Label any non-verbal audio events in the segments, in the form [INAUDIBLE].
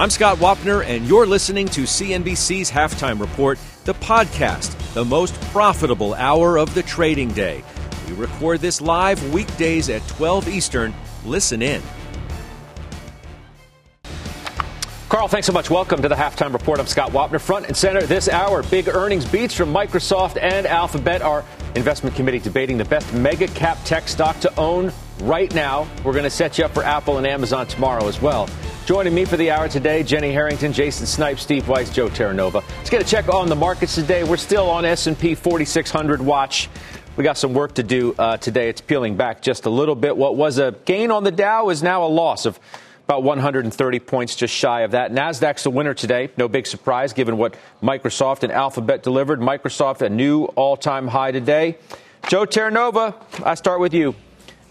I'm Scott Wapner, and you're listening to CNBC's Halftime Report, the podcast, the most profitable hour of the trading day. We record this live weekdays at 12 Eastern. Listen in. Carl, thanks so much. Welcome to the halftime report. I'm Scott Wapner. Front and center this hour, big earnings beats from Microsoft and Alphabet. Our investment committee debating the best mega cap tech stock to own right now. We're going to set you up for Apple and Amazon tomorrow as well. Joining me for the hour today, Jenny Harrington, Jason Snipes, Steve Weiss, Joe Terranova. Let's get a check on the markets today. We're still on S&P 4600 watch. We got some work to do uh, today. It's peeling back just a little bit. What was a gain on the Dow is now a loss of about 130 points just shy of that. Nasdaq's the winner today. No big surprise given what Microsoft and Alphabet delivered. Microsoft a new all-time high today. Joe Terranova, I start with you.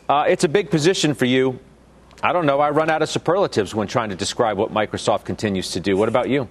Uh, it's a big position for you. I don't know. I run out of superlatives when trying to describe what Microsoft continues to do. What about you?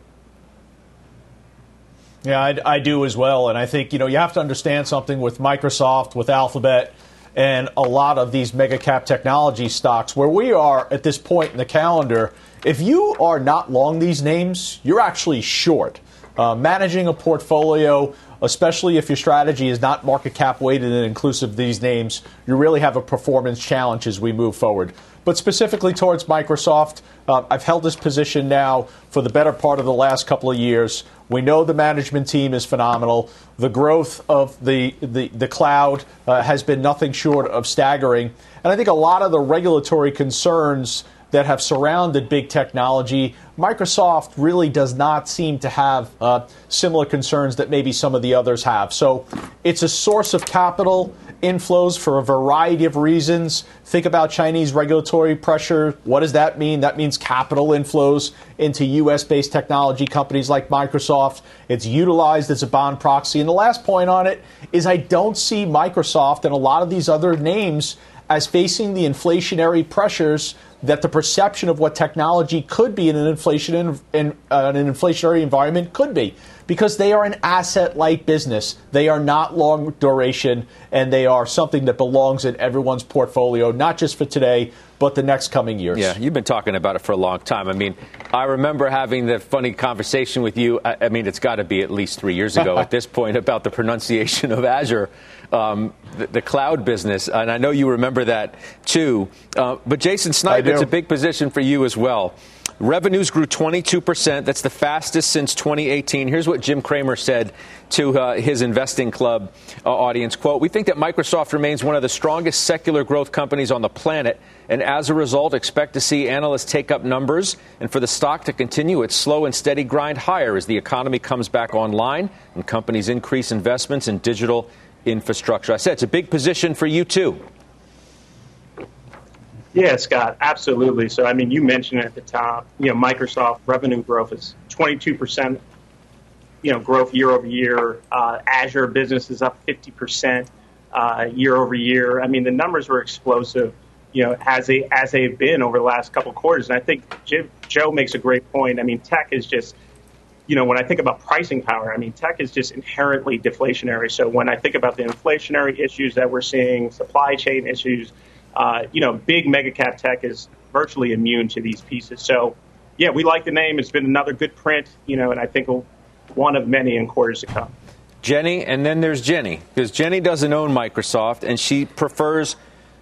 Yeah, I, I do as well. And I think, you know, you have to understand something with Microsoft, with Alphabet and a lot of these mega cap technology stocks where we are at this point in the calendar. If you are not long these names, you're actually short. Uh, managing a portfolio, especially if your strategy is not market cap weighted and inclusive these names, you really have a performance challenge as we move forward. But specifically towards Microsoft, uh, I've held this position now for the better part of the last couple of years. We know the management team is phenomenal. The growth of the, the, the cloud uh, has been nothing short of staggering. And I think a lot of the regulatory concerns that have surrounded big technology, Microsoft really does not seem to have uh, similar concerns that maybe some of the others have. So it's a source of capital inflows for a variety of reasons. Think about Chinese regulatory pressure. What does that mean? That means capital inflows into US based technology companies like Microsoft. It's utilized as a bond proxy. And the last point on it is I don't see Microsoft and a lot of these other names as facing the inflationary pressures that the perception of what technology could be in an inflation in, in uh, an inflationary environment could be because they are an asset light business. They are not long duration and they are something that belongs in everyone's portfolio, not just for today, but the next coming years. Yeah, you've been talking about it for a long time. I mean, I remember having the funny conversation with you. I, I mean, it's got to be at least three years ago [LAUGHS] at this point about the pronunciation of Azure, um, the, the, cloud business. And I know you remember that too. Uh, but Jason Snipe, it's a big position for you as well. Revenues grew 22%. That's the fastest since 2018. Here's what Jim Cramer said to uh, his investing club uh, audience quote we think that microsoft remains one of the strongest secular growth companies on the planet and as a result expect to see analysts take up numbers and for the stock to continue its slow and steady grind higher as the economy comes back online and companies increase investments in digital infrastructure i said it's a big position for you too yeah, Scott, absolutely. So, I mean, you mentioned at the top, you know, Microsoft revenue growth is 22%, you know, growth year over year. Uh, Azure business is up 50% uh, year over year. I mean, the numbers were explosive, you know, as they as they've been over the last couple quarters. And I think Jim, Joe makes a great point. I mean, tech is just, you know, when I think about pricing power, I mean, tech is just inherently deflationary. So when I think about the inflationary issues that we're seeing, supply chain issues uh, you know, big mega cap tech is virtually immune to these pieces. So, yeah, we like the name. It's been another good print, you know, and I think one of many in quarters to come. Jenny, and then there's Jenny, because Jenny doesn't own Microsoft, and she prefers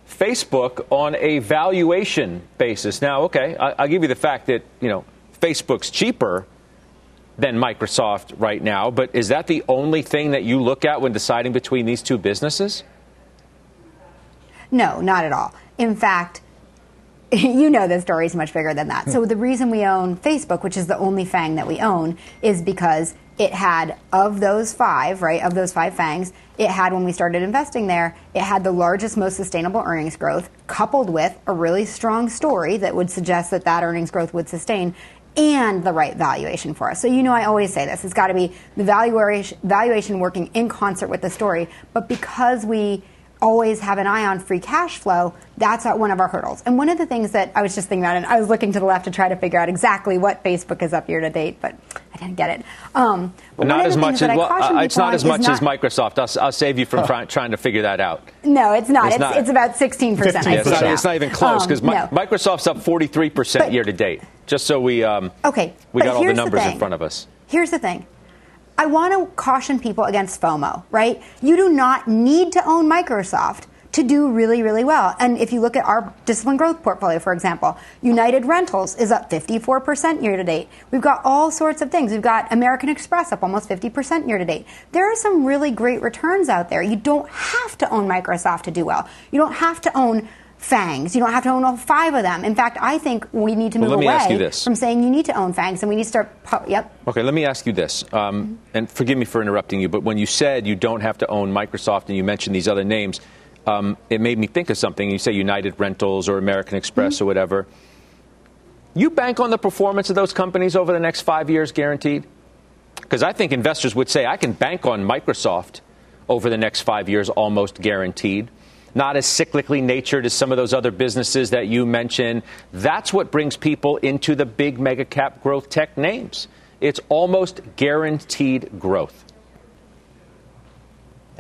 Facebook on a valuation basis. Now, okay, I'll give you the fact that, you know, Facebook's cheaper than Microsoft right now, but is that the only thing that you look at when deciding between these two businesses? No, not at all. In fact, [LAUGHS] you know the story is much bigger than that. So hmm. the reason we own Facebook, which is the only FANG that we own, is because it had of those five, right, of those five FANGs, it had when we started investing there, it had the largest, most sustainable earnings growth, coupled with a really strong story that would suggest that that earnings growth would sustain and the right valuation for us. So you know I always say this. It's got to be the valuation valuation working in concert with the story. But because we always have an eye on free cash flow, that's one of our hurdles. And one of the things that I was just thinking about, and I was looking to the left to try to figure out exactly what Facebook is up year to date, but I didn't get it. Um, not as much as well, uh, it's not as much not, as Microsoft. I'll, I'll, save you from uh, trying to figure that out. No, it's not. It's, it's, not, it's about 16 percent. it's, it's, not even close because um, no. Microsoft's up 43 percent year to date. Just so we um, okay, we got all the numbers the in front of us. Here's the thing. I want to caution people against FOMO, right? You do not need to own Microsoft to do really, really well. And if you look at our disciplined growth portfolio, for example, United Rentals is up 54% year to date. We've got all sorts of things. We've got American Express up almost 50% year to date. There are some really great returns out there. You don't have to own Microsoft to do well. You don't have to own FANGs. You don't have to own all five of them. In fact, I think we need to move well, away from saying you need to own FANGs and we need to start. Yep. Okay, let me ask you this. Um, mm-hmm. And forgive me for interrupting you, but when you said you don't have to own Microsoft and you mentioned these other names, um, it made me think of something. You say United Rentals or American Express mm-hmm. or whatever. You bank on the performance of those companies over the next five years, guaranteed? Because I think investors would say I can bank on Microsoft over the next five years, almost guaranteed not as cyclically natured as some of those other businesses that you mentioned. That's what brings people into the big mega cap growth tech names. It's almost guaranteed growth.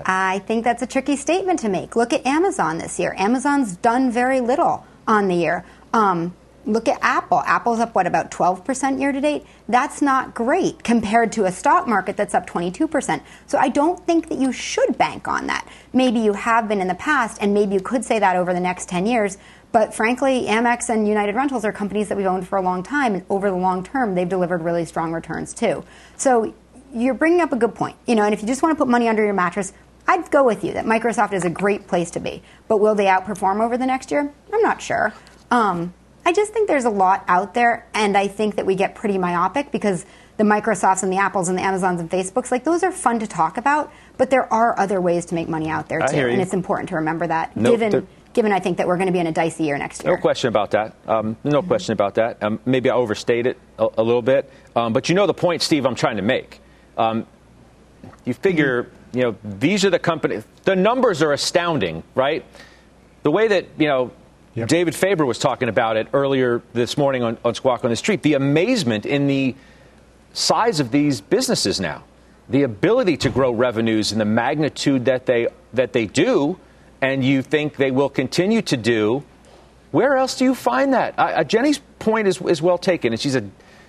I think that's a tricky statement to make. Look at Amazon this year. Amazon's done very little on the year. Um, Look at Apple. Apple's up, what, about 12% year to date? That's not great compared to a stock market that's up 22%. So I don't think that you should bank on that. Maybe you have been in the past, and maybe you could say that over the next 10 years. But frankly, Amex and United Rentals are companies that we've owned for a long time, and over the long term, they've delivered really strong returns too. So you're bringing up a good point. You know, and if you just want to put money under your mattress, I'd go with you that Microsoft is a great place to be. But will they outperform over the next year? I'm not sure. Um, I just think there's a lot out there, and I think that we get pretty myopic because the Microsofts and the Apples and the Amazons and Facebooks, like those are fun to talk about, but there are other ways to make money out there too, and it's important to remember that. Nope, given given I think that we're going to be in a dicey year next year. No question about that. Um, no mm-hmm. question about that. Um, maybe I overstate it a, a little bit, um, but you know the point, Steve. I'm trying to make. Um, you figure, mm-hmm. you know, these are the companies. The numbers are astounding, right? The way that you know Yep. David Faber was talking about it earlier this morning on, on Squawk on the Street. The amazement in the size of these businesses now, the ability to grow revenues in the magnitude that they that they do, and you think they will continue to do. Where else do you find that? Uh, Jenny's point is, is well taken, and she's a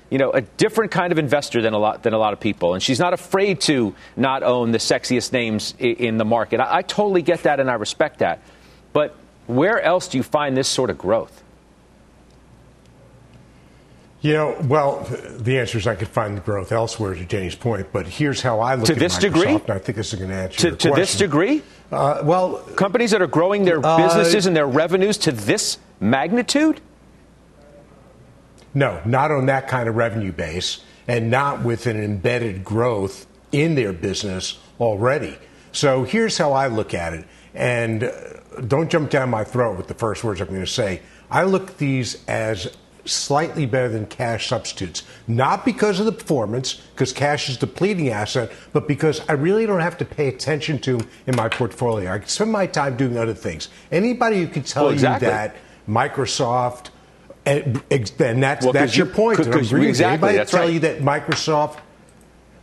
you know, a different kind of investor than a lot than a lot of people, and she's not afraid to not own the sexiest names in, in the market. I, I, totally get that, and I respect that. But where else do you find this sort of growth? You know, well, the answer is I could find the growth elsewhere, to Jenny's point. But here's how I look to at this Microsoft, degree. And I think this is going to answer to, to this degree. Uh, well, companies that are growing their uh, businesses and their revenues to this magnitude. No, not on that kind of revenue base, and not with an embedded growth in their business already. So here's how I look at it, and don't jump down my throat with the first words I'm going to say. I look at these as slightly better than cash substitutes, not because of the performance, because cash is depleting asset, but because I really don't have to pay attention to them in my portfolio. I can spend my time doing other things. Anybody who can tell well, exactly. you that Microsoft, and, and that's, well, that's your point. Exactly, Anybody tell right. you that Microsoft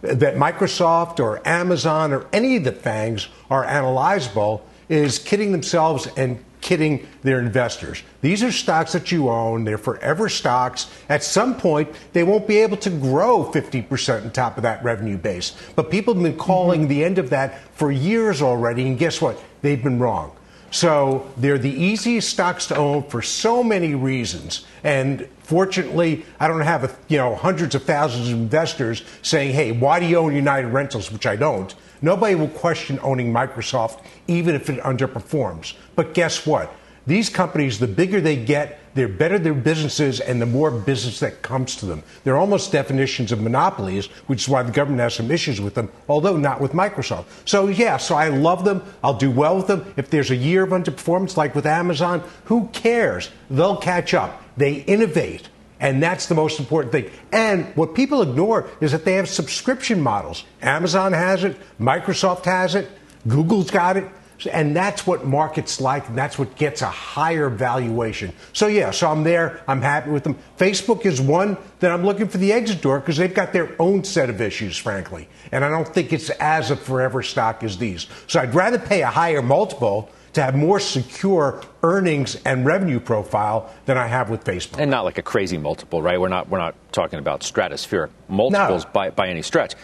that Microsoft or Amazon or any of the FANGs are analyzable is kidding themselves and kidding their investors. These are stocks that you own. They're forever stocks. At some point, they won't be able to grow 50% on top of that revenue base. But people have been calling mm-hmm. the end of that for years already. And guess what? They've been wrong. So they're the easiest stocks to own for so many reasons. And fortunately, I don't have a, you know hundreds of thousands of investors saying, "Hey, why do you own United Rentals?" Which I don't. Nobody will question owning Microsoft, even if it underperforms. But guess what? These companies, the bigger they get, the better their businesses and the more business that comes to them. They're almost definitions of monopolies, which is why the government has some issues with them, although not with Microsoft. So, yeah, so I love them. I'll do well with them. If there's a year of underperformance like with Amazon, who cares? They'll catch up. They innovate And that's the most important thing. And what people ignore is that they have subscription models. Amazon has it, Microsoft has it, Google's got it. And that's what markets like, and that's what gets a higher valuation. So, yeah, so I'm there. I'm happy with them. Facebook is one that I'm looking for the exit door because they've got their own set of issues, frankly. And I don't think it's as a forever stock as these. So, I'd rather pay a higher multiple to have more secure earnings and revenue profile than I have with Facebook. And not like a crazy multiple, right? We're not we're not talking about stratospheric multiples no. by, by any stretch.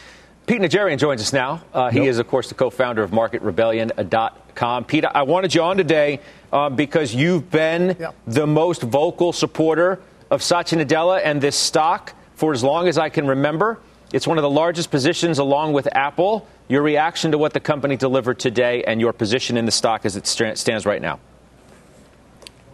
Pete Najarian joins us now. Uh, he is, of course, the co-founder of MarketRebellion.com. Pete, I wanted you on today uh, because you've been yep. the most vocal supporter of Satya Nadella and this stock for as long as I can remember. It's one of the largest positions along with Apple. Your reaction to what the company delivered today and your position in the stock as it stands right now.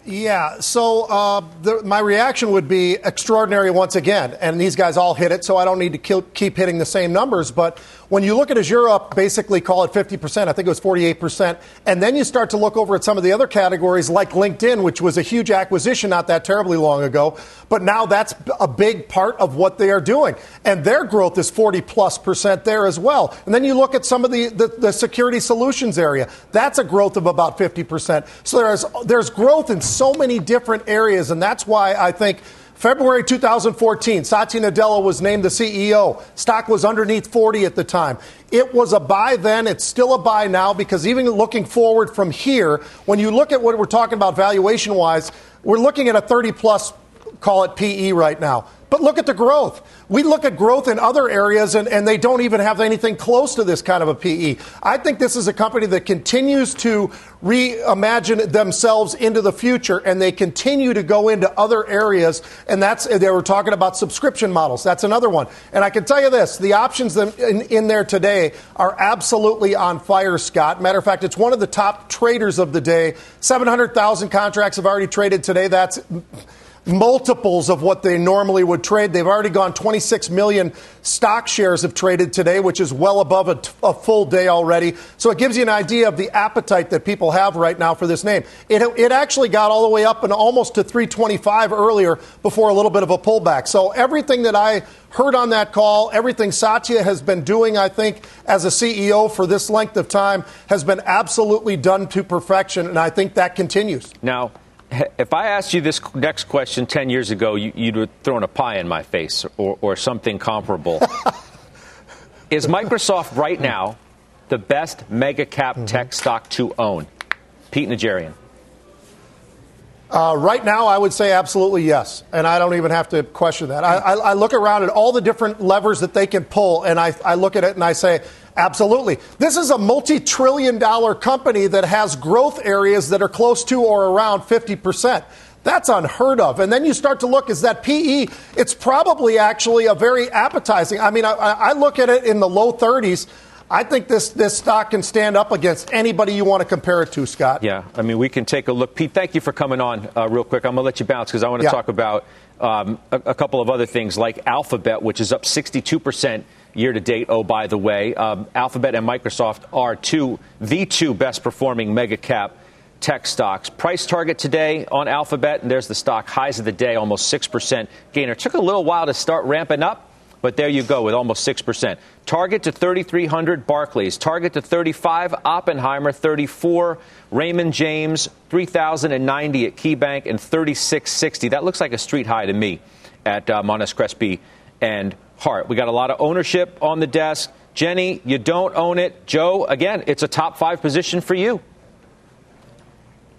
Yeah, so uh, the, my reaction would be extraordinary once again. And these guys all hit it, so I don't need to kill, keep hitting the same numbers. But when you look at Azure up, basically call it 50%, I think it was 48%. And then you start to look over at some of the other categories like LinkedIn, which was a huge acquisition not that terribly long ago. But now that's a big part of what they are doing. And their growth is 40 plus percent there as well. And then you look at some of the, the, the security solutions area. That's a growth of about 50%. So there's, there's growth in so many different areas. And that's why I think February 2014, Satya Nadella was named the CEO. Stock was underneath 40 at the time. It was a buy then. It's still a buy now because even looking forward from here, when you look at what we're talking about valuation wise, we're looking at a 30 plus, call it PE right now. But look at the growth. We look at growth in other areas, and, and they don't even have anything close to this kind of a PE. I think this is a company that continues to reimagine themselves into the future, and they continue to go into other areas. And that's they were talking about subscription models. That's another one. And I can tell you this: the options in, in there today are absolutely on fire, Scott. Matter of fact, it's one of the top traders of the day. Seven hundred thousand contracts have already traded today. That's multiples of what they normally would trade. They've already gone 26 million stock shares have traded today, which is well above a, t- a full day already. So it gives you an idea of the appetite that people have right now for this name. It, it actually got all the way up and almost to 325 earlier before a little bit of a pullback. So everything that I heard on that call, everything Satya has been doing, I think, as a CEO for this length of time has been absolutely done to perfection, and I think that continues. Now, if I asked you this next question 10 years ago, you, would have thrown a pie in my face or, or something comparable. [LAUGHS] Is Microsoft right now the best mega cap mm-hmm. tech stock to own? Pete Najarian. Uh, right now, I would say absolutely yes, and I don't even have to question that. I, I, I look around at all the different levers that they can pull, and I, I look at it and I say, Absolutely. This is a multi trillion dollar company that has growth areas that are close to or around 50%. That's unheard of. And then you start to look, is that PE? It's probably actually a very appetizing. I mean, I, I look at it in the low 30s. I think this, this stock can stand up against anybody you want to compare it to, Scott. Yeah, I mean, we can take a look. Pete, thank you for coming on uh, real quick. I'm going to let you bounce because I want to yeah. talk about um, a, a, couple of other things like Alphabet, which is up 62% year to date. Oh, by the way, um, Alphabet and Microsoft are two, the two best performing mega cap tech stocks. Price target today on Alphabet, and there's the stock highs of the day, almost 6% gainer. Took a little while to start ramping up, but there you go with almost 6%. Target to 3,300 Barclays, target to 35 Oppenheimer, 34 Raymond James, 3,090 at KeyBanc, and 3660. That looks like a street high to me at uh, Crespi and Hart. We got a lot of ownership on the desk. Jenny, you don't own it. Joe, again, it's a top five position for you.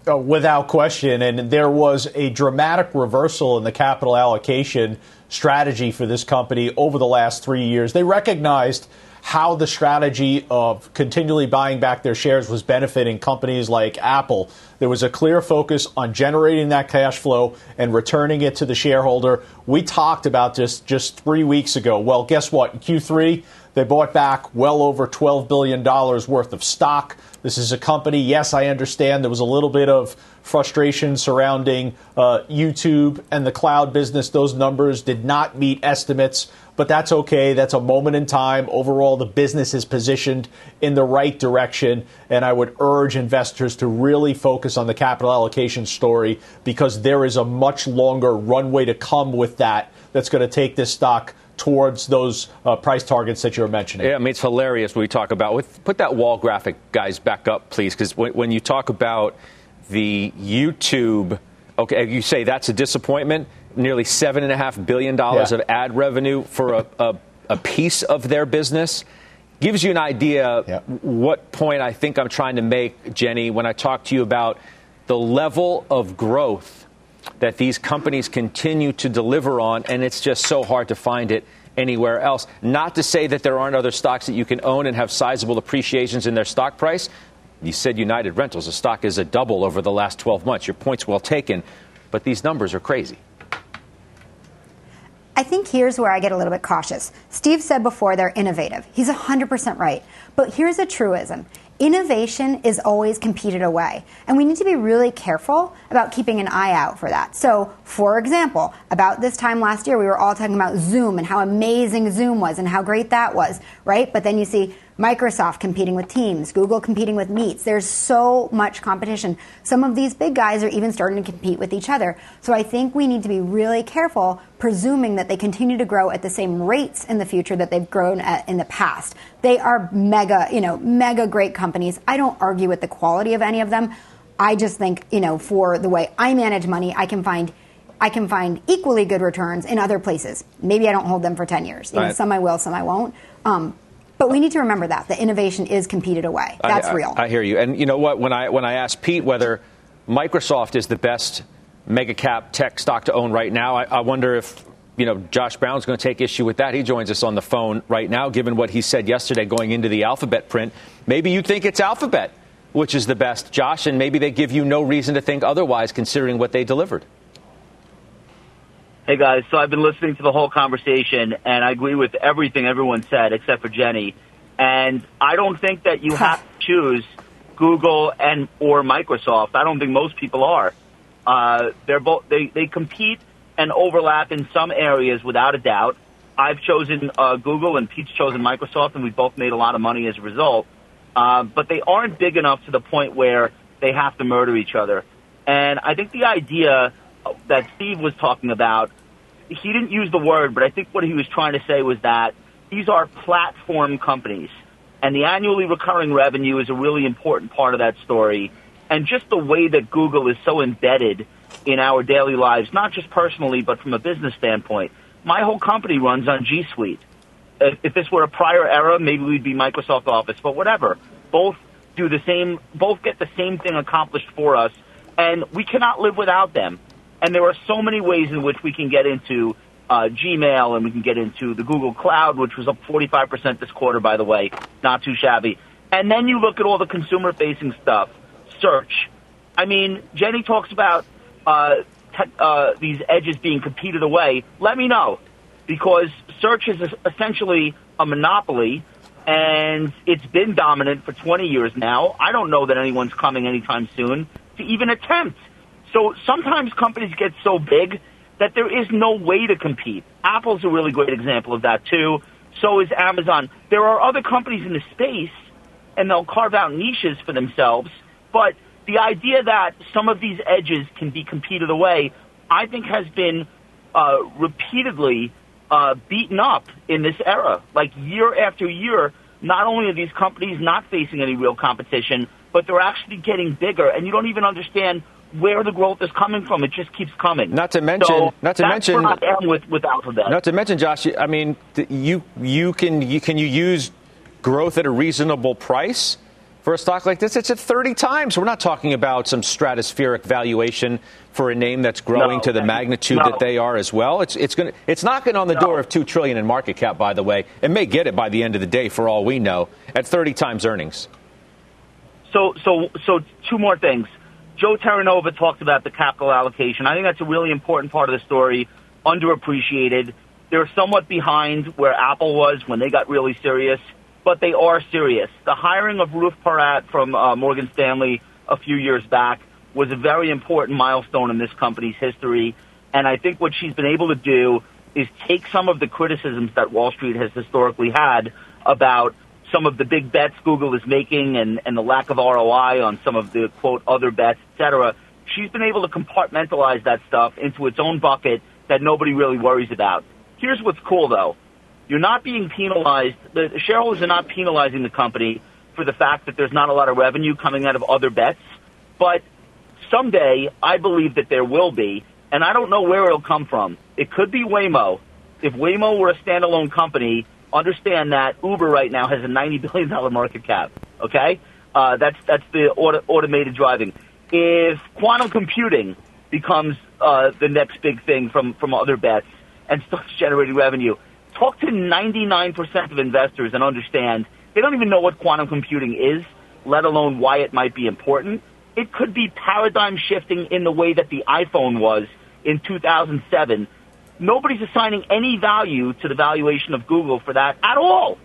Uh, without question. And there was a dramatic reversal in the capital allocation strategy for this company over the last three years. They recognized how the strategy of continually buying back their shares was benefiting companies like Apple. There was a clear focus on generating that cash flow and returning it to the shareholder. We talked about this just three weeks ago. Well, guess what? In Q3, They bought back well over $12 billion worth of stock. This is a company, yes, I understand there was a little bit of frustration surrounding uh, YouTube and the cloud business. Those numbers did not meet estimates, but that's okay. That's a moment in time. Overall, the business is positioned in the right direction, and I would urge investors to really focus on the capital allocation story because there is a much longer runway to come with that that's going to take this stock towards those uh, price targets that you were mentioning. Yeah, I mean, it's hilarious when we talk about, with, put that wall graphic, guys, back up, please, because when, when you talk about the YouTube, okay, you say that's a disappointment, nearly $7.5 billion yeah. of ad revenue for a, a, a, piece of their business. Gives you an idea yeah. what point I think I'm trying to make, Jenny, when I talk to you about the level of growth that these companies continue to deliver on, and it's just so hard to find it anywhere else. Not to say that there aren't other stocks that you can own and have sizable appreciations in their stock price. You said United Rentals, the stock is a double over the last 12 months. Your point's well taken, but these numbers are crazy. I think here's where I get a little bit cautious. Steve said before they're innovative. He's 100% right. But here's a truism innovation is always competed away. And we need to be really careful about keeping an eye out for that. So, for example, about this time last year, we were all talking about Zoom and how amazing Zoom was and how great that was, right? But then you see Microsoft competing with Teams, Google competing with Meets. There's so much competition. Some of these big guys are even starting to compete with each other. So I think we need to be really careful presuming that they continue to grow at the same rates in the future that they've grown at in the past. They are mega, you know, mega great companies. I don't argue with the quality of any of them. I just think, you know, for the way I manage money, I can find I can find equally good returns in other places. Maybe I don't hold them for 10 years. You know, some I will, some I won't. Um, but we need to remember that the innovation is competed away. That's I, real. I, I hear you. And you know what? When I when I asked Pete whether Microsoft is the best mega cap tech stock to own right now, I, I wonder if you know Josh Brown's going to take issue with that. He joins us on the phone right now, given what he said yesterday going into the Alphabet print. Maybe you think it's Alphabet which is the best, Josh, and maybe they give you no reason to think otherwise, considering what they delivered. Hey guys, so I've been listening to the whole conversation and I agree with everything everyone said except for Jenny. And I don't think that you have to choose Google and or Microsoft. I don't think most people are. Uh, they're both they, they compete and overlap in some areas without a doubt. I've chosen uh, Google and Pete's chosen Microsoft, and we both made a lot of money as a result. Uh, but they aren't big enough to the point where they have to murder each other. And I think the idea that Steve was talking about, he didn't use the word, but I think what he was trying to say was that these are platform companies. And the annually recurring revenue is a really important part of that story. And just the way that Google is so embedded in our daily lives, not just personally, but from a business standpoint. My whole company runs on G Suite. If this were a prior era, maybe we'd be Microsoft Office, but whatever. Both do the same, both get the same thing accomplished for us, and we cannot live without them. And there are so many ways in which we can get into uh, Gmail and we can get into the Google Cloud, which was up 45% this quarter, by the way. Not too shabby. And then you look at all the consumer facing stuff. Search. I mean, Jenny talks about uh, te- uh, these edges being competed away. Let me know. Because search is essentially a monopoly and it's been dominant for 20 years now. I don't know that anyone's coming anytime soon to even attempt so sometimes companies get so big that there is no way to compete. Apple's a really great example of that too. So is Amazon. There are other companies in the space and they'll carve out niches for themselves. But the idea that some of these edges can be competed away, I think has been uh, repeatedly uh, beaten up in this era. Like year after year, not only are these companies not facing any real competition, but they're actually getting bigger, and you don't even understand where the growth is coming from. It just keeps coming. Not to mention, so not to mention, with, with Alphabet. Not to mention, Josh. I mean, you you can you can you use growth at a reasonable price for a stock like this? It's at 30 times. We're not talking about some stratospheric valuation for a name that's growing no, to the magnitude no. that they are as well. It's it's going it's knocking on the no. door of two trillion in market cap. By the way, it may get it by the end of the day for all we know at 30 times earnings. So so so two more things. Joe Terranova talked about the capital allocation. I think that's a really important part of the story, underappreciated. They're somewhat behind where Apple was when they got really serious, but they are serious. The hiring of Ruth Porat from uh, Morgan Stanley a few years back was a very important milestone in this company's history. And I think what she's been able to do is take some of the criticisms that Wall Street has historically had about some of the big bets Google is making and, and the lack of ROI on some of the quote other bets, et cetera. She's been able to compartmentalize that stuff into its own bucket that nobody really worries about. Here's what's cool though. You're not being penalized. The shareholders are not penalizing the company for the fact that there's not a lot of revenue coming out of other bets. But someday, I believe that there will be, and I don't know where it'll come from. It could be Waymo. If Waymo were a standalone company, understand that Uber right now has a $90 billion market cap. Okay? Uh, that's, that's the auto, automated driving. If quantum computing becomes uh, the next big thing from, from other bets and starts generating revenue, talk to 99% of investors and understand they don't even know what quantum computing is, let alone why it might be important. It could be paradigm shifting in the way that the iPhone was in 2007. Nobody's assigning any value to the valuation of Google for that at all.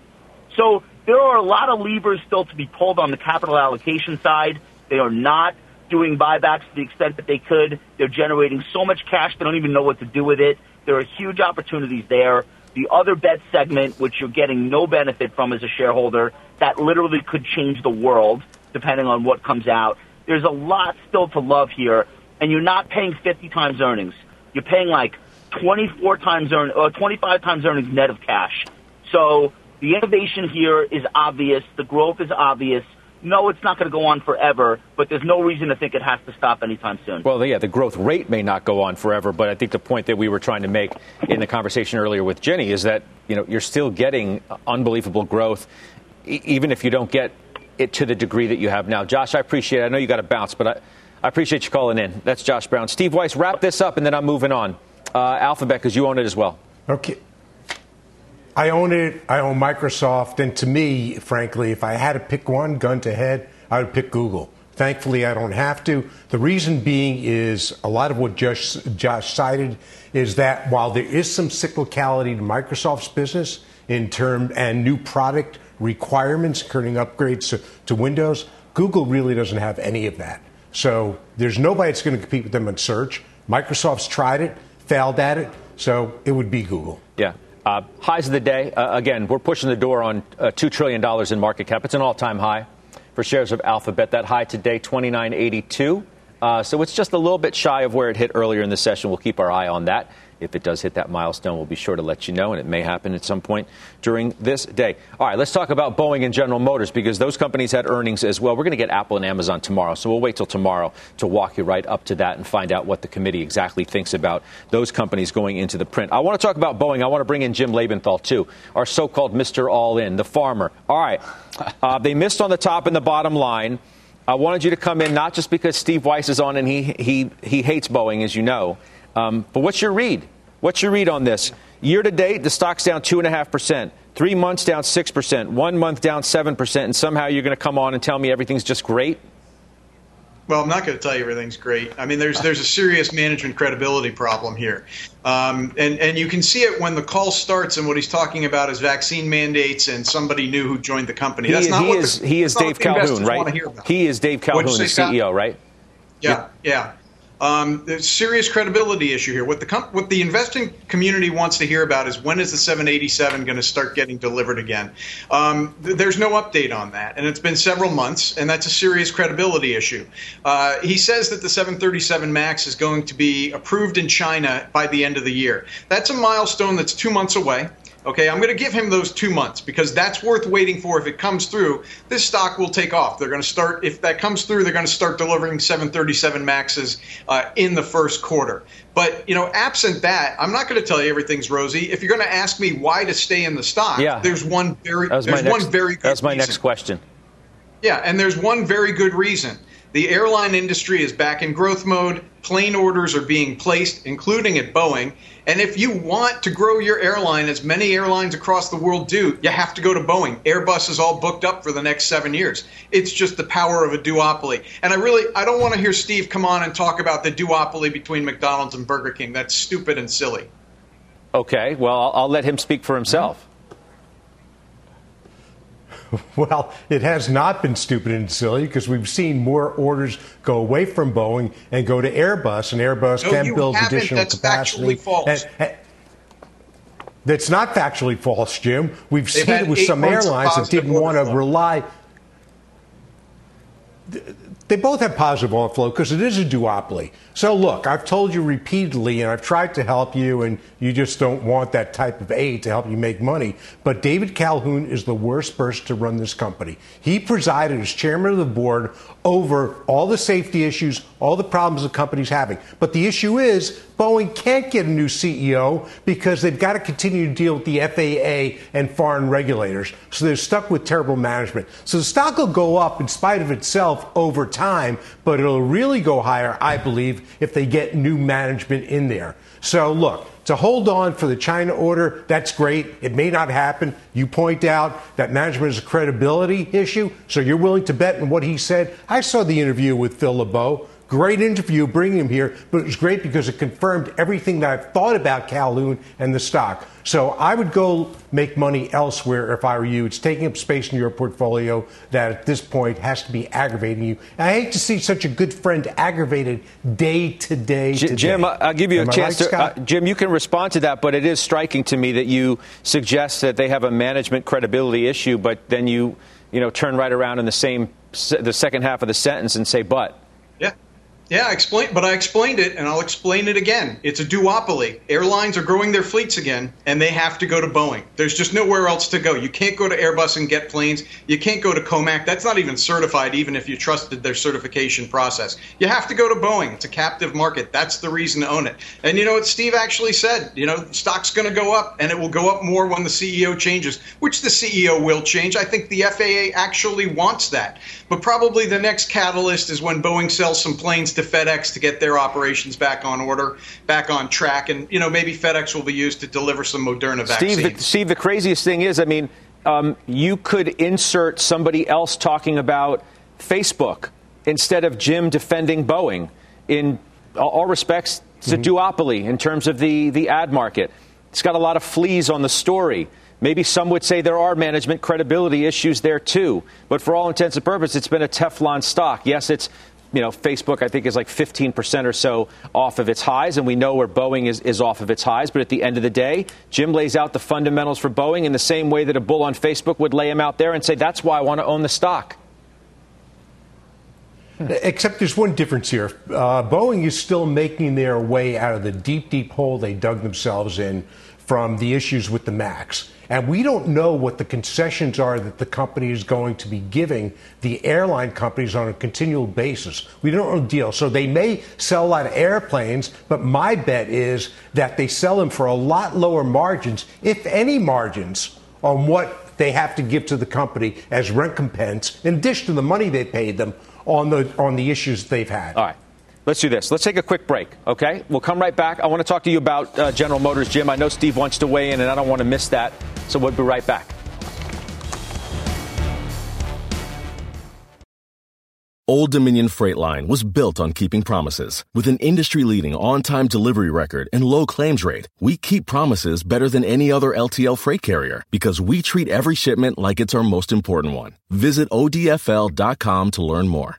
So there are a lot of levers still to be pulled on the capital allocation side. They are not doing buybacks to the extent that they could. They're generating so much cash they don't even know what to do with it. There are huge opportunities there. The other bet segment, which you're getting no benefit from as a shareholder, that literally could change the world depending on what comes out. There's a lot still to love here, and you're not paying 50 times earnings. You're paying like 24 times earn or 25 times earnings net of cash. So the innovation here is obvious. The growth is obvious. No, it's not going to go on forever, but there's no reason to think it has to stop anytime soon. Well, yeah, the growth rate may not go on forever, but I think the point that we were trying to make in the conversation earlier with Jenny is that you know you're still getting unbelievable growth, e- even if you don't get it to the degree that you have now. Josh, I appreciate it. I know you got to bounce, but I, I appreciate you calling in. That's Josh Brown. Steve Weiss, wrap this up, and then I'm moving on. Uh, Alphabet, because you own it as well. Okay. I own it. I own Microsoft. And to me, frankly, if I had to pick one gun to head, I would pick Google. Thankfully, I don't have to. The reason being is a lot of what Josh, Josh cited is that while there is some cyclicality to Microsoft's business in term and new product requirements, including upgrades to, to Windows, Google really doesn't have any of that. So there's nobody that's going to compete with them in search. Microsoft's tried it, failed at it, so it would be Google. Yeah. Uh, highs of the day. Uh, again, we're pushing the door on uh, $2 trillion in market cap. It's an all time high for shares of Alphabet. That high today, 29.82. Uh, so it's just a little bit shy of where it hit earlier in the session. We'll keep our eye on that. If it does hit that milestone, we'll be sure to let you know, and it may happen at some point during this day. All right, let's talk about Boeing and General Motors because those companies had earnings as well. We're going to get Apple and Amazon tomorrow, so we'll wait till tomorrow to walk you right up to that and find out what the committee exactly thinks about those companies going into the print. I want to talk about Boeing. I want to bring in Jim Lebenthal, too, our so called Mr. All In, the farmer. All right, [LAUGHS] uh, they missed on the top and the bottom line. I wanted you to come in not just because Steve Weiss is on and he, he, he hates Boeing, as you know, um, but what's your read? What's your read on this? Year to date, the stock's down 2.5%. Three months down 6%. One month down 7%. And somehow you're going to come on and tell me everything's just great? Well, I'm not going to tell you everything's great. I mean, there's there's a serious management credibility problem here, um, and and you can see it when the call starts and what he's talking about is vaccine mandates and somebody new who joined the company. He, that's not what he what is the, he is Dave Calhoun, right? He is Dave Calhoun, the? CEO, right? Yeah, yeah. Um, there's serious credibility issue here. What the what the investing community wants to hear about is when is the 787 going to start getting delivered again? Um, th- there's no update on that, and it's been several months, and that's a serious credibility issue. Uh, he says that the 737 Max is going to be approved in China by the end of the year. That's a milestone that's two months away. Okay, I'm going to give him those two months because that's worth waiting for. If it comes through, this stock will take off. They're going to start, if that comes through, they're going to start delivering 737 Maxes uh, in the first quarter. But, you know, absent that, I'm not going to tell you everything's rosy. If you're going to ask me why to stay in the stock, Yeah. there's one very, That was my there's next, one very good That's my reason. next question. Yeah, and there's one very good reason. The airline industry is back in growth mode. Plane orders are being placed, including at Boeing. And if you want to grow your airline, as many airlines across the world do, you have to go to Boeing. Airbus is all booked up for the next seven years. It's just the power of a duopoly. And I really, I don't want to hear Steve come on and talk about the duopoly between McDonald's and Burger King. That's stupid and silly. Okay, well, I'll, I'll let him speak for himself. [LAUGHS] Well, it has not been stupid and silly because we've seen more orders go away from Boeing and go to Airbus, and Airbus No, can build haven't. additional That's capacity. factually false. And- and- that's not factually false, Jim. We've They've seen it with some airlines that didn't want to rely. They both have positive order flow because it is a duopoly. So, look, I've told you repeatedly, and I've tried to help you, and you just don't want that type of aid to help you make money. But David Calhoun is the worst person to run this company. He presided as chairman of the board over all the safety issues, all the problems the company's having. But the issue is Boeing can't get a new CEO because they've got to continue to deal with the FAA and foreign regulators. So they're stuck with terrible management. So the stock will go up in spite of itself over time, but it'll really go higher, I believe, if they get new management in there. So look, to hold on for the China order, that's great. It may not happen. You point out that management is a credibility issue, so you're willing to bet on what he said. I saw the interview with Phil LeBeau. Great interview, bringing him here, but it was great because it confirmed everything that I've thought about Calhoun and the stock. So I would go make money elsewhere if I were you. It's taking up space in your portfolio that at this point has to be aggravating you. And I hate to see such a good friend aggravated day to day. J- Jim. I'll give you Am a chance right, to. Uh, Jim, you can respond to that, but it is striking to me that you suggest that they have a management credibility issue, but then you, you know, turn right around in the same, the second half of the sentence and say, but. Yeah. I explained, but I explained it, and I'll explain it again. It's a duopoly. Airlines are growing their fleets again, and they have to go to Boeing. There's just nowhere else to go. You can't go to Airbus and get planes. You can't go to Comac. That's not even certified, even if you trusted their certification process. You have to go to Boeing. It's a captive market. That's the reason to own it. And you know what Steve actually said? You know, stock's going to go up, and it will go up more when the CEO changes, which the CEO will change. I think the FAA actually wants that. But probably the next catalyst is when Boeing sells some planes to FedEx to get their operations back on order, back on track, and you know maybe FedEx will be used to deliver some Moderna vaccines. Steve, the, Steve, the craziest thing is, I mean, um, you could insert somebody else talking about Facebook instead of Jim defending Boeing. In all- all respects, it's a duopoly in terms of the, the ad market. It's got a lot of fleas on the story. Maybe some would say there are management credibility issues there too. But for all intents and purposes, it's been a Teflon stock. Yes, it's you know, Facebook, I think, is like 15% or so off of its highs, and we know where Boeing is, is off of its highs. But at the end of the day, Jim lays out the fundamentals for Boeing in the same way that a bull on Facebook would lay them out there and say, that's why I want to own the stock. Except there's one difference here. Uh, Boeing is still making their way out of the deep, deep hole they dug themselves in from the issues with the MAX. And we don't know what the concessions are that the company is going to be giving the airline companies on a continual basis. We don't know the deal. So they may sell a lot of airplanes, but my bet is that they sell them for a lot lower margins, if any margins, on what they have to give to the company as recompense, in addition to the money they paid them on the on the issues they've had. All right. Let's do this. Let's take a quick break, okay? We'll come right back. I want to talk to you about uh, General Motors, Jim. I know Steve wants to weigh in, and I don't want to miss that. So we'll be right back. Old Dominion Freight Line was built on keeping promises. With an industry leading on time delivery record and low claims rate, we keep promises better than any other LTL freight carrier because we treat every shipment like it's our most important one. Visit ODFL.com to learn more.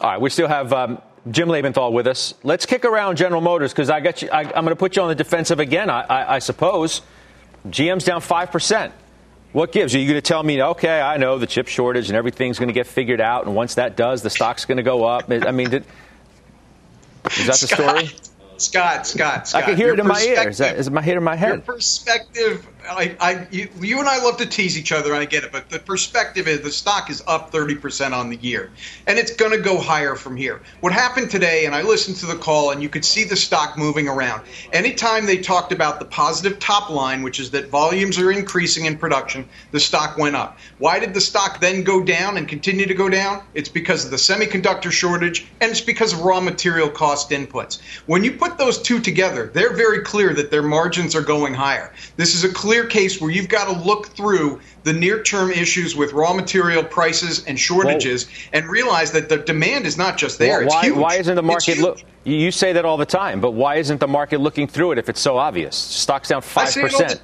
All right, we still have um, Jim Lebenthal with us. Let's kick around General Motors because I got you. I, I'm going to put you on the defensive again, I, I, I suppose. GM's down 5%. What gives? Are you going to tell me, okay, I know the chip shortage and everything's going to get figured out, and once that does, the stock's going to go up? I mean, did, is that the story? Scott, Scott, Scott. I can hear it in my ear. Is, it my head in my head? Your perspective, I, I, you, you, and I love to tease each other, and I get it, but the perspective is the stock is up 30% on the year, and it's going to go higher from here. What happened today, and I listened to the call, and you could see the stock moving around. Anytime they talked about the positive top line, which is that volumes are increasing in production, the stock went up. Why did the stock then go down and continue to go down? It's because of the semiconductor shortage, and it's because of raw material cost inputs. When you put those two together, they're very clear that their margins are going higher. This is a clear case where you've got to look through the near term issues with raw material prices and shortages Whoa. and realize that the demand is not just there. Well, why, why, isn't the market look? You say that all the time, but why isn't the market looking through it if it's so obvious? Stock's down 5%.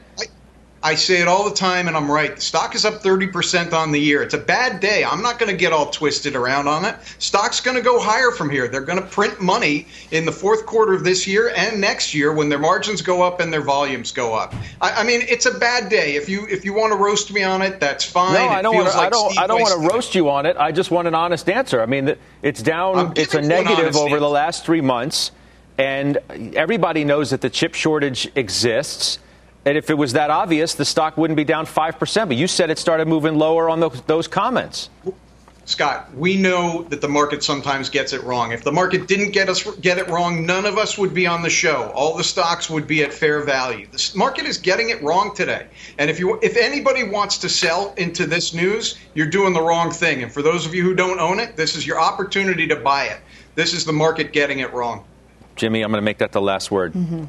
I say it all the time, and I'm right. The stock is up 30% on the year. It's a bad day. I'm not going to get all twisted around on it. Stock's going to go higher from here. They're going to print money in the fourth quarter of this year and next year when their margins go up and their volumes go up. I, I mean, it's a bad day. If you if you want to roast me on it, that's fine. No, I don't want to. Like I don't. I don't want to roast you on it. I just want an honest answer. I mean, it's down. It's a negative over answer. the last three months, and everybody knows that the chip shortage exists. And if it was that obvious, the stock wouldn't be down 5%. But you said it started moving lower on those, those comments. Scott, we know that the market sometimes gets it wrong. If the market didn't get us get it wrong, none of us would be on the show. All the stocks would be at fair value. The market is getting it wrong today. And if you if anybody wants to sell into this news, you're doing the wrong thing. And for those of you who don't own it, this is your opportunity to buy it. This is the market getting it wrong. Jimmy, I'm going to make that the last word. Mm-hmm.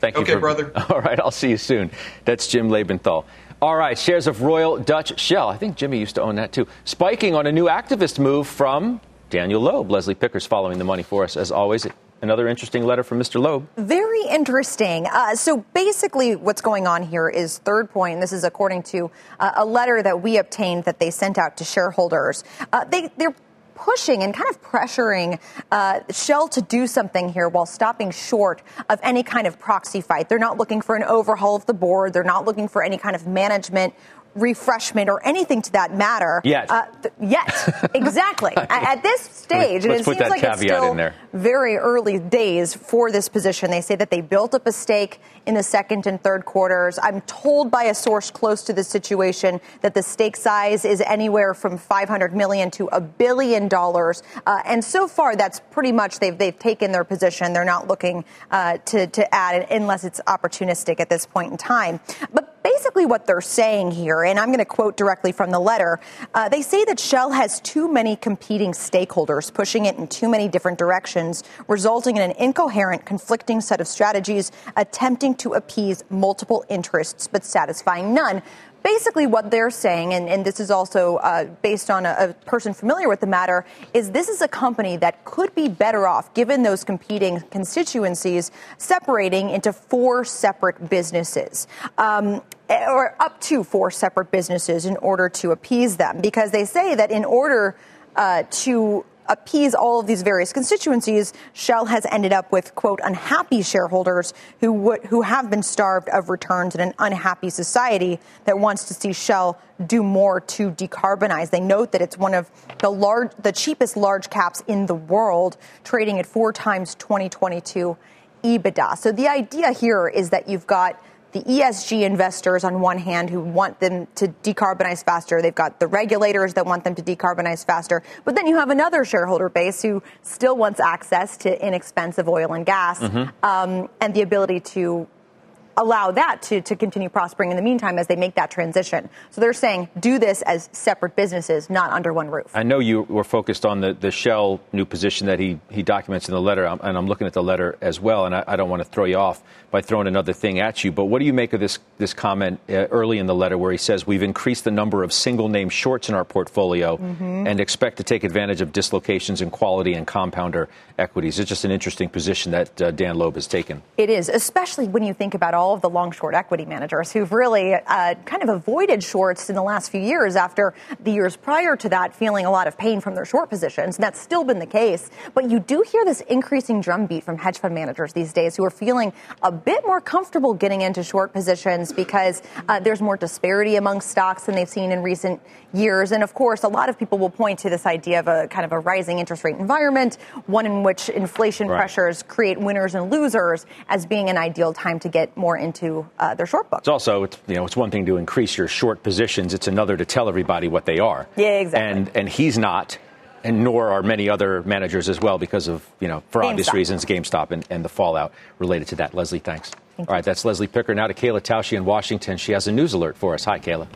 Thank you. Okay, for, brother. [LAUGHS] All right, I'll see you soon. That's Jim Lebenthal. All right, shares of Royal Dutch Shell. I think Jimmy used to own that too. Spiking on a new activist move from Daniel Loeb. Leslie Picker's following the money for us as always. Another interesting letter from Mr. Loeb. Very interesting. Uh, so basically, what's going on here is Third Point. This is according to uh, a letter that we obtained that they sent out to shareholders. Uh, they, they're pushing and kind of pressuring uh, Shell to do something here while stopping short of any kind of proxy fight. They're not looking for an overhaul of the board. They're not looking for any kind of management refreshment or anything to that matter. Yet. Uh, th- yet. [LAUGHS] exactly. At this stage, and it seems like it's still very early days for this position. They say that they built up a stake in the second and third quarters. I'm told by a source close to the situation that the stake size is anywhere from 500 million to a billion dollars. Uh, and so far, that's pretty much they've they've taken their position. They're not looking uh, to to add it unless it's opportunistic at this point in time. But basically, what they're saying here, and I'm going to quote directly from the letter, uh, they say that Shell has too many competing stakeholders pushing it in too many different directions, resulting in an incoherent, conflicting set of strategies attempting to appease multiple interests but satisfying none. Basically, what they're saying, and, and this is also uh, based on a, a, person familiar with the matter, is this is a company that could be better off, given those competing constituencies, separating into four separate businesses. Um, or up to four separate businesses in order to appease them, because they say that in order uh, to appease all of these various constituencies, Shell has ended up with, quote, unhappy shareholders who, would, who have been starved of returns in an unhappy society that wants to see Shell do more to decarbonize. They note that it's one of the large, the cheapest large caps in the world, trading at four times 2022 EBITDA. So the idea here is that you've got the ESG investors on one hand who want them to decarbonize faster. They've got the regulators that want them to decarbonize faster. But then you have another shareholder base who still wants access to inexpensive oil and gas mm-hmm. um, and the ability to allow that to, to continue prospering in the meantime as they make that transition. So they're saying do this as separate businesses, not under one roof. I know you were focused on the, the Shell new position that he, he documents in the letter, and I'm looking at the letter as well, and I, I don't want to throw you off by throwing another thing at you, but what do you make of this, this comment uh, early in the letter where he says we've increased the number of single name shorts in our portfolio mm-hmm. and expect to take advantage of dislocations in quality and compounder equities? It's just an interesting position that uh, Dan Loeb has taken. It is, especially when you think about all all of the long short equity managers who've really uh, kind of avoided shorts in the last few years after the years prior to that feeling a lot of pain from their short positions. And that's still been the case. But you do hear this increasing drumbeat from hedge fund managers these days who are feeling a bit more comfortable getting into short positions because uh, there's more disparity among stocks than they've seen in recent years. And of course, a lot of people will point to this idea of a kind of a rising interest rate environment, one in which inflation right. pressures create winners and losers, as being an ideal time to get more into uh, their short book. It's also, it's, you know, it's one thing to increase your short positions. It's another to tell everybody what they are. Yeah, exactly. And and he's not. And nor are many other managers as well because of, you know, for GameStop. obvious reasons, GameStop and, and the fallout related to that. Leslie, thanks. Thank All right, that's Leslie Picker. Now to Kayla Tausche in Washington. She has a news alert for us. Hi, Kayla.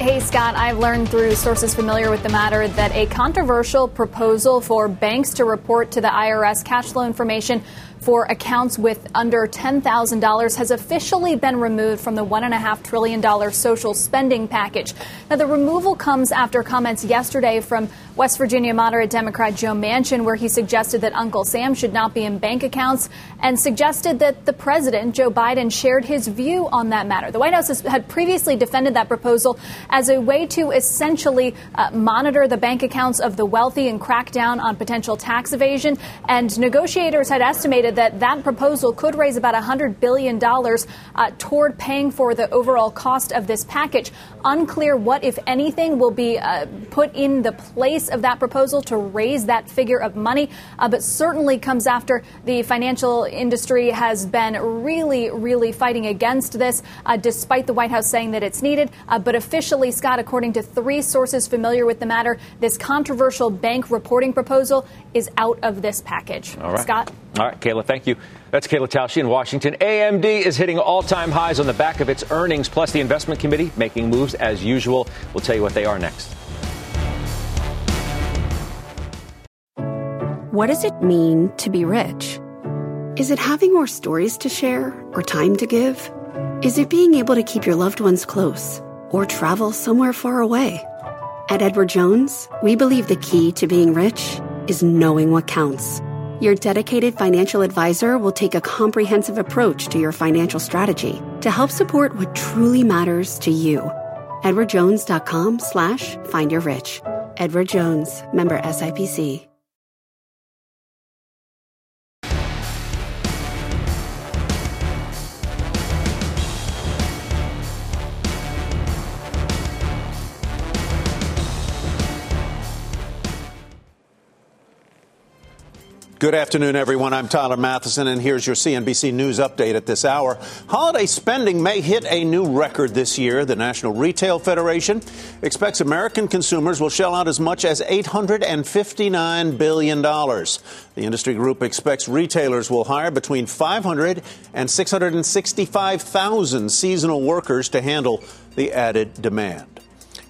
Hey, Scott, I've learned through sources familiar with the matter that a controversial proposal for banks to report to the IRS cash flow information for accounts with under $10,000 has officially been removed from the $1.5 trillion social spending package. Now, the removal comes after comments yesterday from West Virginia moderate Democrat Joe Manchin, where he suggested that Uncle Sam should not be in bank accounts and suggested that the president, Joe Biden, shared his view on that matter. The White House had previously defended that proposal as a way to essentially uh, monitor the bank accounts of the wealthy and crack down on potential tax evasion. And negotiators had estimated that that proposal could raise about $100 billion uh, toward paying for the overall cost of this package. Unclear what, if anything, will be uh, put in the place of that proposal to raise that figure of money, uh, but certainly comes after the financial industry has been really, really fighting against this, uh, despite the White House saying that it's needed. Uh, but officially, Scott, according to three sources familiar with the matter, this controversial bank reporting proposal is out of this package. All right. Scott? All right, Kayla, thank you. That's Kayla Tausche in Washington. AMD is hitting all time highs on the back of its earnings, plus the investment committee making moves as usual. We'll tell you what they are next. What does it mean to be rich? Is it having more stories to share or time to give? Is it being able to keep your loved ones close or travel somewhere far away? At Edward Jones, we believe the key to being rich is knowing what counts. Your dedicated financial advisor will take a comprehensive approach to your financial strategy to help support what truly matters to you. EdwardJones.com slash find your rich. Edward Jones, member SIPC. Good afternoon, everyone. I'm Tyler Mathisen, and here's your CNBC News update at this hour. Holiday spending may hit a new record this year. The National Retail Federation expects American consumers will shell out as much as $859 billion. The industry group expects retailers will hire between 500 and 665,000 seasonal workers to handle the added demand.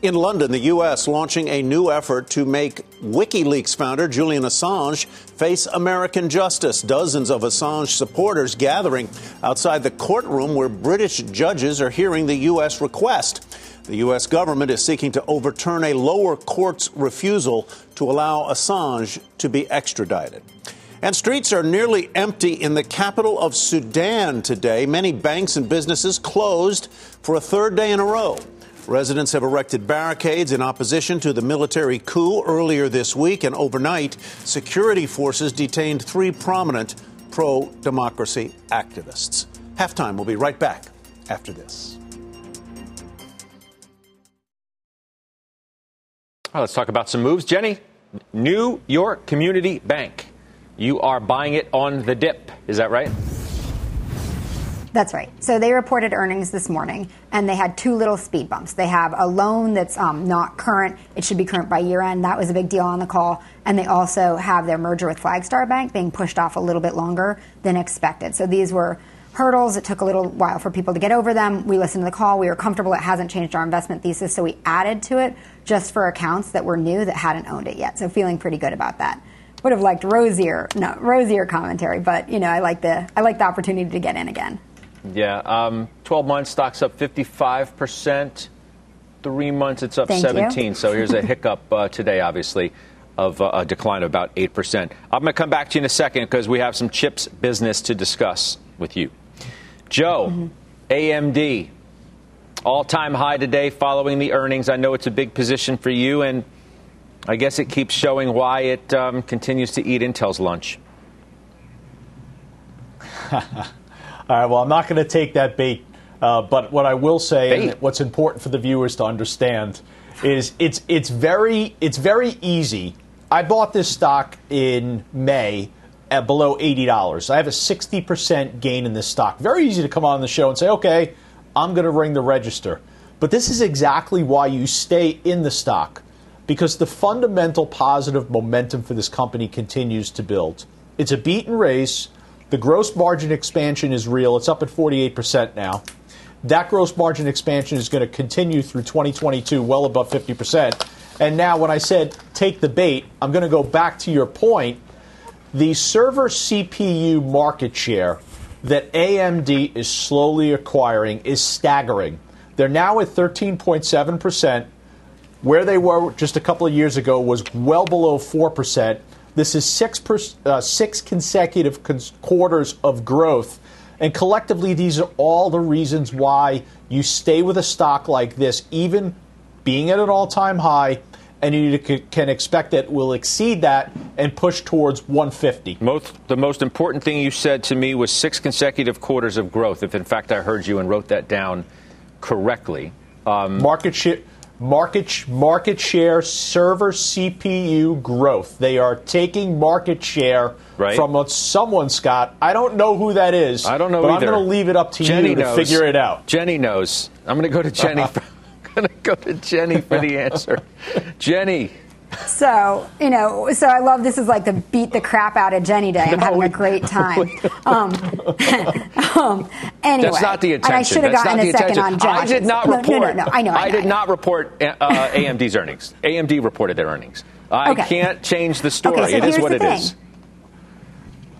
In London, the U.S. launching a new effort to make WikiLeaks founder Julian Assange face American justice. Dozens of Assange supporters gathering outside the courtroom where British judges are hearing the U.S. request. The U.S. government is seeking to overturn a lower court's refusal to allow Assange to be extradited. And streets are nearly empty in the capital of Sudan today. Many banks and businesses closed for a third day in a row. Residents have erected barricades in opposition to the military coup earlier this week, and overnight, security forces detained three prominent pro democracy activists. Halftime will be right back after this. Well, let's talk about some moves. Jenny, New York Community Bank. You are buying it on the dip. Is that right? That's right. So they reported earnings this morning, and they had two little speed bumps. They have a loan that's um, not current; it should be current by year end. That was a big deal on the call, and they also have their merger with Flagstar Bank being pushed off a little bit longer than expected. So these were hurdles. It took a little while for people to get over them. We listened to the call. We were comfortable. It hasn't changed our investment thesis, so we added to it just for accounts that were new that hadn't owned it yet. So feeling pretty good about that. Would have liked rosier, no, rosier commentary, but you know, I like the I like the opportunity to get in again. Yeah, um, 12 months, stocks up 55%. Three months, it's up Thank 17. You. So here's a hiccup uh, today, obviously, of uh, a decline of about 8%. I'm going to come back to you in a second because we have some chips business to discuss with you. Joe, mm-hmm. AMD, all time high today following the earnings. I know it's a big position for you, and I guess it keeps showing why it um, continues to eat Intel's lunch. [LAUGHS] all right, well, I'm not going to take that bait, uh, but what I will say, and what's important for the viewers to understand, is it's it's very it's very easy. I bought this stock in May at below $80. I have a 60% gain in this stock. Very easy to come on the show and say, okay, I'm going to ring the register. But this is exactly why you stay in the stock because the fundamental positive momentum for this company continues to build. It's a beat and raise. The gross margin expansion is real. It's up at 48% now. That gross margin expansion is going to continue through 2022, well above 50%. And now, when I said take the bait, I'm going to go back to your point. The server CPU market share that AMD is slowly acquiring is staggering. They're now at 13.7%. Where they were just a couple of years ago was well below 4%. This is six, per, uh, six consecutive cons- quarters of growth. And collectively, these are all the reasons why you stay with a stock like this, even being at an all time high, and you can expect that will exceed that and push towards 150. Most, the most important thing you said to me was six consecutive quarters of growth. If in fact I heard you and wrote that down correctly, um, market share. Market, market share server CPU growth. They are taking market share right. from someone, Scott. I don't know who that is. I don't know but either. I'm going to leave it up to Jenny you knows. to figure it out. Jenny knows. I'm going to go to Jenny. [LAUGHS] For, I'm going to go to Jenny for the answer. [LAUGHS] Jenny. So, you know, so I love this is like the beat the crap out of Jenny day. I'm no, having we, a great time. [LAUGHS] Um, [LAUGHS] um, anyway. That's not the intention. And I should have gotten a second on Josh. I did not no, report. No, no, no, I know. I, I did I not report uh, AMD's earnings. AMD reported their earnings. I okay. can't change the story. Okay, so it is what it thing. is.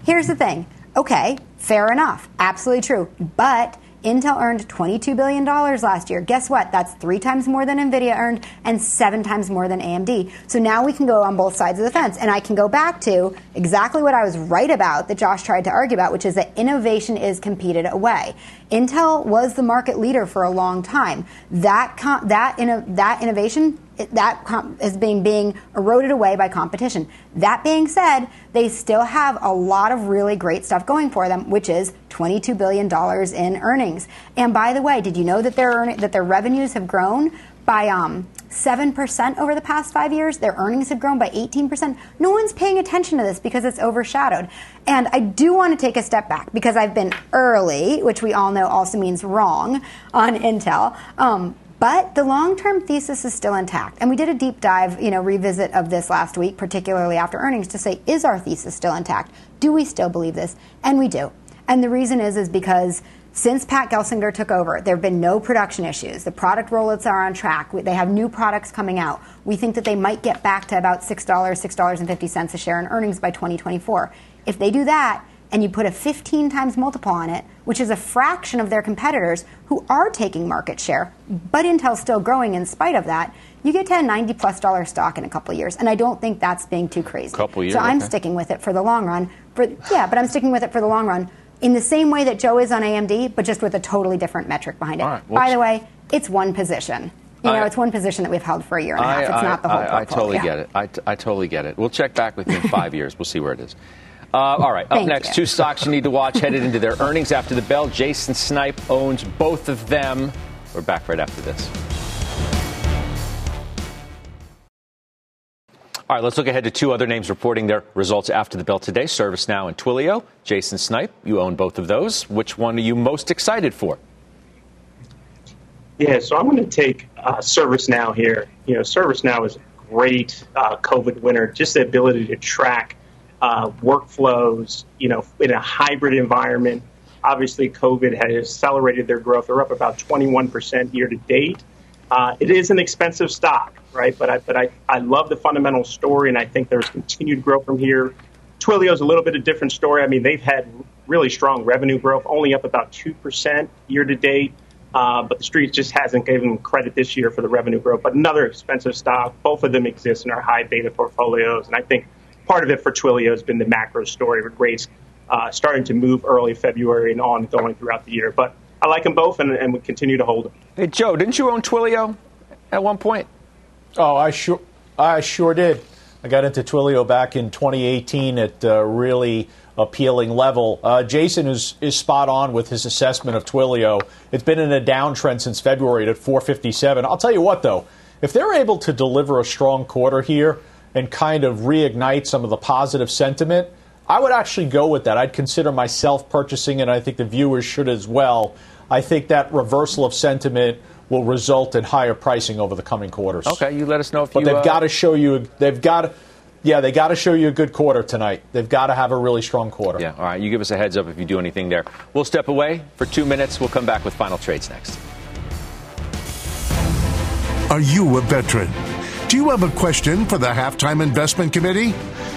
Here's the thing. Okay, fair enough. Absolutely true. But Intel earned $22 billion last year. Guess what? That's three times more than NVIDIA earned and seven times more than AMD. So now we can go on both sides of the fence. And I can go back to exactly what I was right about that Josh tried to argue about, which is that innovation is competed away. Intel was the market leader for a long time. That, that, that innovation that is being being eroded away by competition. That being said, they still have a lot of really great stuff going for them, which is 22 billion dollars in earnings. And by the way, did you know that their that their revenues have grown by um, 7% over the past five years. Their earnings have grown by 18%. No one's paying attention to this because it's overshadowed. And I do want to take a step back because I've been early, which we all know also means wrong on Intel. Um, but the long-term thesis is still intact. And we did a deep dive, you know, revisit of this last week, particularly after earnings, to say, is our thesis still intact? Do we still believe this? And we do. And the reason is, is because since Pat Gelsinger took over, there have been no production issues. The product rollouts are on track. They have new products coming out. We think that they might get back to about $6, $6.50 a share in earnings by 2024. If they do that, and you put a 15 times multiple on it, which is a fraction of their competitors who are taking market share, but Intel's still growing in spite of that, you get to a 90 plus dollar stock in a couple years. And I don't think that's being too crazy. Couple years. So I'm okay. sticking with it for the long run. Yeah, but I'm sticking with it for the long run in the same way that Joe is on AMD, but just with a totally different metric behind it. Right, By the way, it's one position. You know, I, it's one position that we've held for a year and a half. It's I, not the whole I, I totally yeah. get it. I, t- I totally get it. We'll check back with you in five [LAUGHS] years. We'll see where it is. Uh, all right, up Thank next, you. two stocks you need to watch headed into their earnings after the bell. Jason Snipe owns both of them. We're back right after this. All right, let's look ahead to two other names reporting their results after the bell today ServiceNow and Twilio. Jason Snipe, you own both of those. Which one are you most excited for? Yeah, so I'm going to take uh, ServiceNow here. You know, ServiceNow is a great uh, COVID winner. Just the ability to track uh, workflows, you know, in a hybrid environment. Obviously, COVID has accelerated their growth. They're up about 21% year to date. Uh, it is an expensive stock, right? But I, but I, I love the fundamental story, and I think there's continued growth from here. Twilio is a little bit of a different story. I mean, they've had really strong revenue growth, only up about 2% year to date. Uh, but the street just hasn't given credit this year for the revenue growth. But another expensive stock. Both of them exist in our high beta portfolios, and I think part of it for Twilio has been the macro story with rates uh, starting to move early February and on going throughout the year. But I like them both, and, and we continue to hold them. Hey, Joe, didn't you own Twilio at one point? Oh, I sure, I sure did. I got into Twilio back in 2018 at a really appealing level. Uh, Jason is, is spot on with his assessment of Twilio. It's been in a downtrend since February at 457. I'll tell you what, though, if they're able to deliver a strong quarter here and kind of reignite some of the positive sentiment, I would actually go with that. I'd consider myself purchasing it. I think the viewers should as well. I think that reversal of sentiment will result in higher pricing over the coming quarters. Okay, you let us know if but you. they've uh, got to show you. They've got. Yeah, they got to show you a good quarter tonight. They've got to have a really strong quarter. Yeah, all right. You give us a heads up if you do anything there. We'll step away for two minutes. We'll come back with final trades next. Are you a veteran? Do you have a question for the Halftime Investment Committee?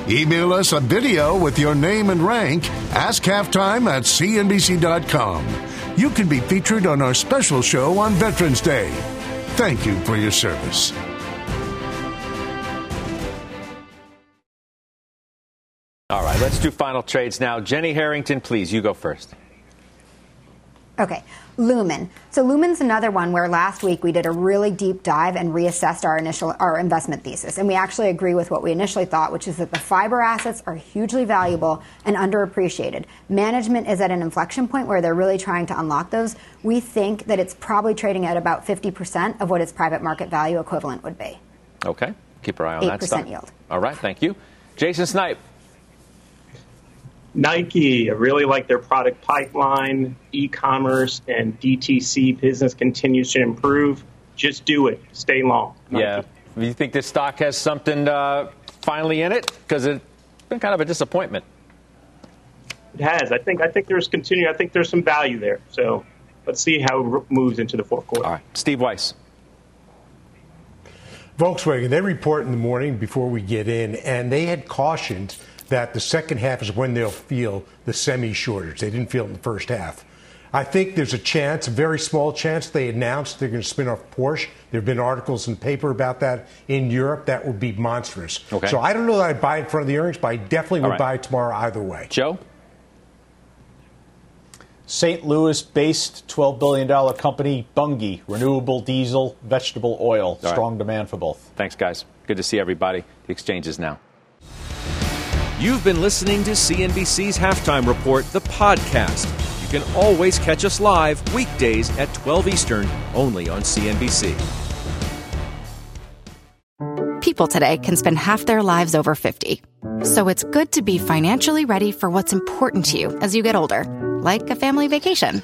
Email us a video with your name and rank. Ask halftime at cnbc.com. You can be featured on our special show on Veterans Day. Thank you for your service. All right, let's do final trades now. Jenny Harrington, please, you go first. Okay, Lumen. So Lumen's another one where last week we did a really deep dive and reassessed our initial our investment thesis, and we actually agree with what we initially thought, which is that the fiber assets are hugely valuable and underappreciated. Management is at an inflection point where they're really trying to unlock those. We think that it's probably trading at about 50% of what its private market value equivalent would be. Okay, keep our eye on that 8% stuff. yield. All right, thank you. Jason Snipe. Nike, I really like their product pipeline, e-commerce, and DTC business continues to improve. Just do it. Stay long. Nike. Yeah. Do you think this stock has something uh, finally in it? Because it's been kind of a disappointment. It has. I think. I think there's continue. I think there's some value there. So let's see how it moves into the fourth quarter. All right, Steve Weiss. Volkswagen, they report in the morning before we get in, and they had cautioned that the second half is when they'll feel the semi shortage. They didn't feel it in the first half. I think there's a chance, a very small chance, they announced they're going to spin off Porsche. There have been articles in the paper about that in Europe. That would be monstrous. Okay. So I don't know that I'd buy it in front of the earnings, but I definitely would All right. buy it tomorrow either way. Joe? St. Louis based $12 billion company, Bunge, renewable diesel, vegetable oil. right. Strong demand for both. Thanks, guys. Good to see everybody. The exchange is now. You've been listening to CNBC's Halftime Report, the podcast. You can always catch us live weekdays at 12 Eastern, only on CNBC. People today can spend half their lives over 50. So it's good to be financially ready for what's important to you as you get older, like a family vacation.